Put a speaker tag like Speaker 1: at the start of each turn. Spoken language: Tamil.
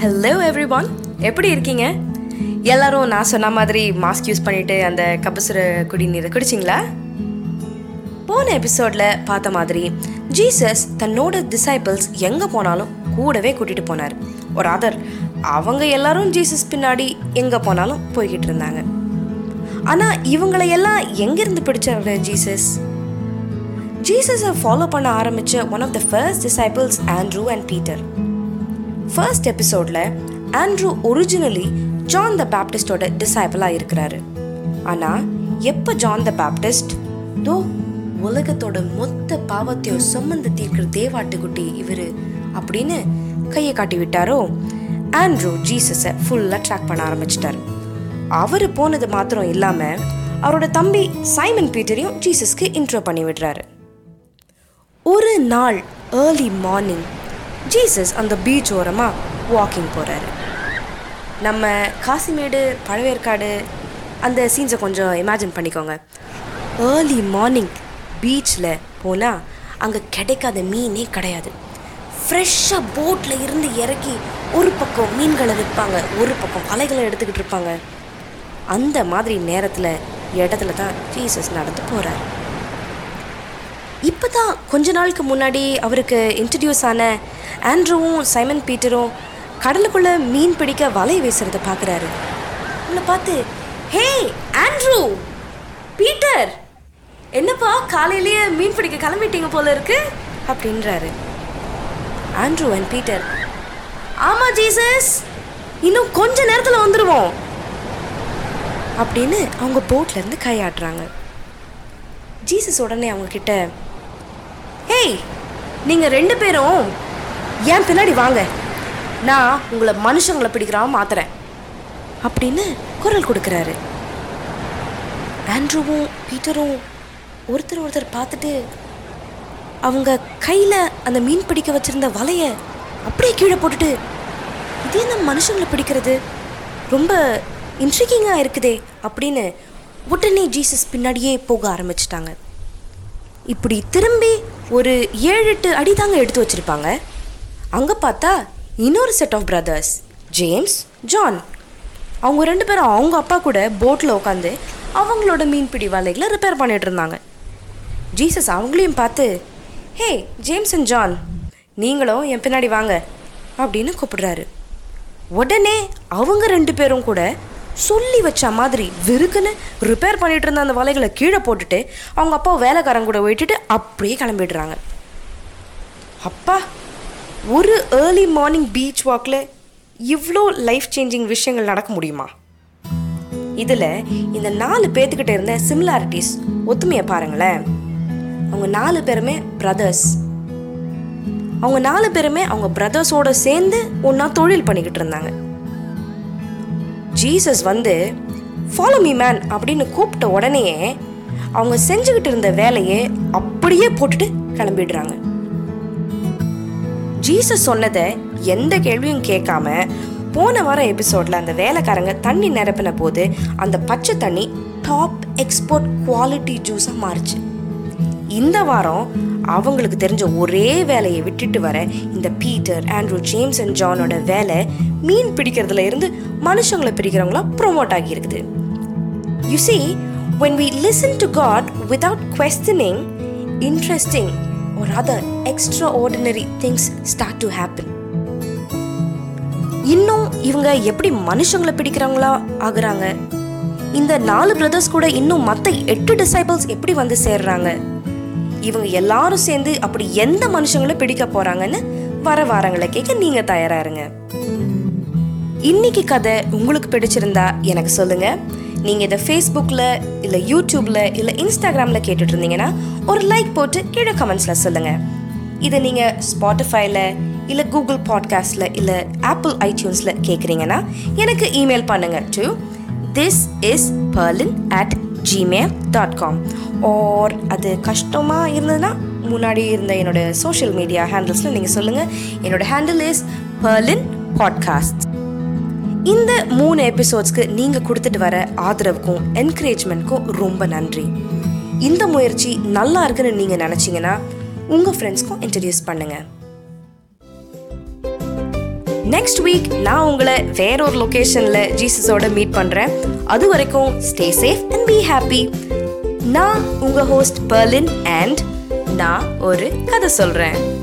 Speaker 1: ஹலோ எவ்ரி ஒன் எப்படி இருக்கீங்க? எல்லாரும் நான் சொன்ன மாதிரி மாஸ்க் யூஸ் பண்ணிட்டு அந்த கபசுர குடிநீரை குடிச்சிங்களா? போன எபிசோடில் பார்த்த மாதிரி ஜீசஸ் தன்னோட டிசைபிள்ஸ் எங்கே போனாலும் கூடவே கூட்டிகிட்டு போனார். ஒரு அதர் அவங்க எல்லாரும் ஜீசஸ் பின்னாடி எங்கே போனாலும் போய்கிட்டு இருந்தாங்க. ஆனால் இவங்களையெல்லாம் எங்கேருந்து பிடிச்சாரு ஜீசஸ் ஜீசஸை ஃபாலோ பண்ண ஆரம்பித்த one of the first disciples Andrew and Peter first எபிசோடில் ஆண்ட்ரூ ஒரிஜினலி ஜான் த பேப்டிஸ்டோட டிசைபிளாக இருக்கிறாரு. ஆனால் எப்போ ஜான் த பேப்டிஸ்ட் தோ உலகத்தோட மொத்த பாவத்தையும் சுமந்து தீர்க்கிற தேவாட்டுக்குட்டி இவர் அப்படின்னு கையை காட்டி விட்டாரோ? ஆண்ட்ரூ ஜீசஸை ஃபுல்லாக ட்ராக் பண்ண ஆரம்பிச்சிட்டார். அவர் போனது மாத்திரம் இல்லாமல் அவரோட தம்பி சைமன் பீட்டரையும் ஜீசஸ்க்கு இன்ட்ரோ பண்ணி விடுறாரு. ஒரு நாள் ஏர்லி மார்னிங் ஜீசஸ் அந்த பீச் ஓரமாக வாக்கிங் போகிறாரு நம்ம காசிமேடு பழவேற்காடு அந்த சீன்ஸை கொஞ்சம் இமேஜின் பண்ணிக்கோங்க. ஏர்லி மார்னிங் பீச்சில் போனால் அங்கே கிடைக்காத மீனே கிடையாது. ஃப்ரெஷ்ஷாக போட்டில் இருந்து இறக்கி ஒரு பக்கம் மீன்களை விற்பாங்க ஒரு பக்கம் அலைகளை எடுத்துக்கிட்டு இருப்பாங்க. அந்த மாதிரி நேரத்தில் இடத்துல தான் ஜீசஸ் நடந்து போகிறார் இப்போ தான் கொஞ்ச நாளுக்கு முன்னாடி அவருக்கு இன்ட்ரடியூஸ் ஆன ஆண்ட்ரூவும் சைமன் பீட்டரும் கடலுக்குள்ளே மீன் பிடிக்க வலை வீசுறத பார்க்குறாரு உன்னை பார்த்து ஹே ஆண்ட்ரூ! பீட்டர்! என்னப்பா காலையிலேயே மீன் பிடிக்க கிளம்பிட்டீங்க போல இருக்கு? அப்படின்றாரு. ஆண்ட்ரூ அண்ட் பீட்டர் ஆமாம் ஜீசஸ்! இன்னும் கொஞ்ச நேரத்தில் வந்துடுவோம் அப்படின்னு அவங்க போட்லேருந்து கையாட்டுறாங்க. ஜீசஸ் உடனே அவங்கக்கிட்ட ஹேய் நீங்கள் ரெண்டு பேரும் ஏன் பின்னாடி வாங்க. நான் உங்களை மனுஷங்களை பிடிக்கிறாம மாத்துறேன். அப்படின்னு குரல் கொடுக்குறாரு. ஆண்ட்ரூவும் பீட்டரும் ஒருத்தர் ஒருத்தர் பார்த்துட்டு அவங்க கையில் அந்த மீன் பிடிக்க வச்சிருந்த வலைய அப்படியே கீழே போட்டுட்டு இதே நம்ம மனுஷங்களை பிடிக்கிறது? ரொம்ப இன்ட்ரிகிங்காக இருக்குதே அப்படின்னு உடனே ஜீசஸ் பின்னாடியே போக ஆரம்பிச்சிட்டாங்க. இப்படி திரும்பி ஒரு ஏழு எட்டு அடி தாங்க எடுத்து வச்சுருப்பாங்க. அங்கே பார்த்தா இன்னொரு set of brothers James John அவங்க ரெண்டு பேரும் அவங்க அப்பா கூட போட்டில் உட்காந்து அவங்களோட மீன்பிடி வலைகளை ரிப்பேர் பண்ணிட்டு இருந்தாங்க. ஜீசஸ் அவங்களையும் பார்த்து ஹே ஜேம்ஸ் அண்ட் ஜான் நீங்களும் என் பின்னாடி வாங்க அப்படின்னு கூப்பிடுறாரு. உடனே அவங்க ரெண்டு பேரும் கூட சொல்லி வச்ச மாதிரி வெறுக்குன்னு ரிப்பேர் பண்ணிட்டு இருந்த அந்த வலைகளை கீழே போட்டுட்டு அவங்க அப்பா வேலைக்காரங்க கூட விட்டுட்டு அப்படியே கிளம்பிடுறாங்க. அப்பா ஒரு ஏர்லி மார்னிங் பீச் வாக்கில் இவ்வளோ லைஃப் சேஞ்சிங் விஷயங்கள் நடக்க முடியுமா? இதில் இந்த நாலு பேர்த்துக்கிட்ட இருந்த சிமிலாரிட்டிஸ் ஒத்துமையை பாருங்களேன். அவங்க நாலு பேருமே பிரதர்ஸ் அவங்க நாலு பேருமே அவங்க பிரதர்ஸோடு சேர்ந்து ஒன்றா தொழில் பண்ணிக்கிட்டு இருந்தாங்க. ஜீசஸ் வந்து ஃபாலோ மீ மேன் அப்படின்னு கூப்பிட்ட உடனேயே அவங்க செஞ்சுக்கிட்டு இருந்த வேலையை அப்படியே போட்டுட்டு கிளம்பிடுறாங்க. ஜீசஸ் சொன்னதை எந்த கேள்வியும் கேட்காம போன வாரம் எபிசோடில் அந்த வேலைக்காரங்க தண்ணி நிரப்பின போது அந்த பச்சை தண்ணி டாப் எக்ஸ்போர்ட் குவாலிட்டி ஜூஸாக மாறுச்சு. இந்த வாரம் அவங்களுக்கு தெரிஞ்ச ஒரே வேலையை விட்டுட்டு வர இந்த பீட்டர் ஆண்ட்ரூ ஜேம்ஸ் அண்ட் ஜானோட வேலை மீன் பிடிக்கிறதுல இருந்து மனுஷங்களை பிடிக்கிறவங்களா promote ஆகியிருக்குது. You see when we listen to God without questioning interesting ஒரு other extraordinary things start to happen இன்னும் இவங்க எப்படி மனுஷங்களை பிடிக்கிறவங்களா ஆகுறாங்க? இந்த நாலு பிரதர்ஸ் கூட இன்னும் மற்ற எட்டு டிசைபிள்ஸ் எப்படி வந்து சேர்றாங்க? இவங்க எல்லாரும் சேர்ந்து அப்படி எந்த மனுஷங்களை பிடிக்க போறாங்கன்னு வர வாரங்களை கேட்க நீங்க தயாரா இருங்க. இன்னைக்கு கதை உங்களுக்கு பிடிச்சிருந்தா எனக்கு சொல்லுங்க. நீங்க இதை ஃபேஸ்புக்கில் இல்லை யூடியூப்ல இல்லை இன்ஸ்டாகிராமில் கேட்டுட்டு இருந்தீங்கன்னா ஒரு லைக் போட்டு கீழே கமெண்ட்ஸ்ல சொல்லுங்க. இதை நீங்க ஸ்பாட்டிஃபைல இல்லை கூகுள் பாட்காஸ்ட்ல இல்லை ஆப்பிள் ஐடியூன்ஸ்ல கேட்குறீங்கன்னா எனக்கு இமெயில் பண்ணுங்க to this is Berlin at Gmail dot com or அது கஷ்டமாக இருந்ததுன்னா முன்னாடி இருந்த என்னோட சோஷியல் மீடியா ஹேண்டில்ஸில் நீங்கள் சொல்லுங்கள் என்னோட ஹேண்டில் இஸ் பர்லின் பாட்காஸ்ட் இந்த மூணு எபிசோட்ஸ்க்கு நீங்கள் கொடுத்துட்டு வர ஆதரவுக்கும் என்கரேஜ்மெண்ட்க்கும் ரொம்ப நன்றி. இந்த முயற்சி நல்லா இருக்குன்னு நீங்கள் நினச்சிங்கன்னா உங்கள் ஃப்ரெண்ட்ஸ்க்கும் இன்ட்ரடியூஸ் பண்ணுங்கள் நெக்ஸ்ட் வீக் நான் உங்களை வேற ஒரு லொக்கேஷனில் ஜீசஸோட மீட் பண்ணுறேன் அது வரைக்கும் stay safe and be happy நான் உங்கள் ஹோஸ்ட் பர்லின் அண்ட் நான் ஒரு கதை சொல்கிறேன்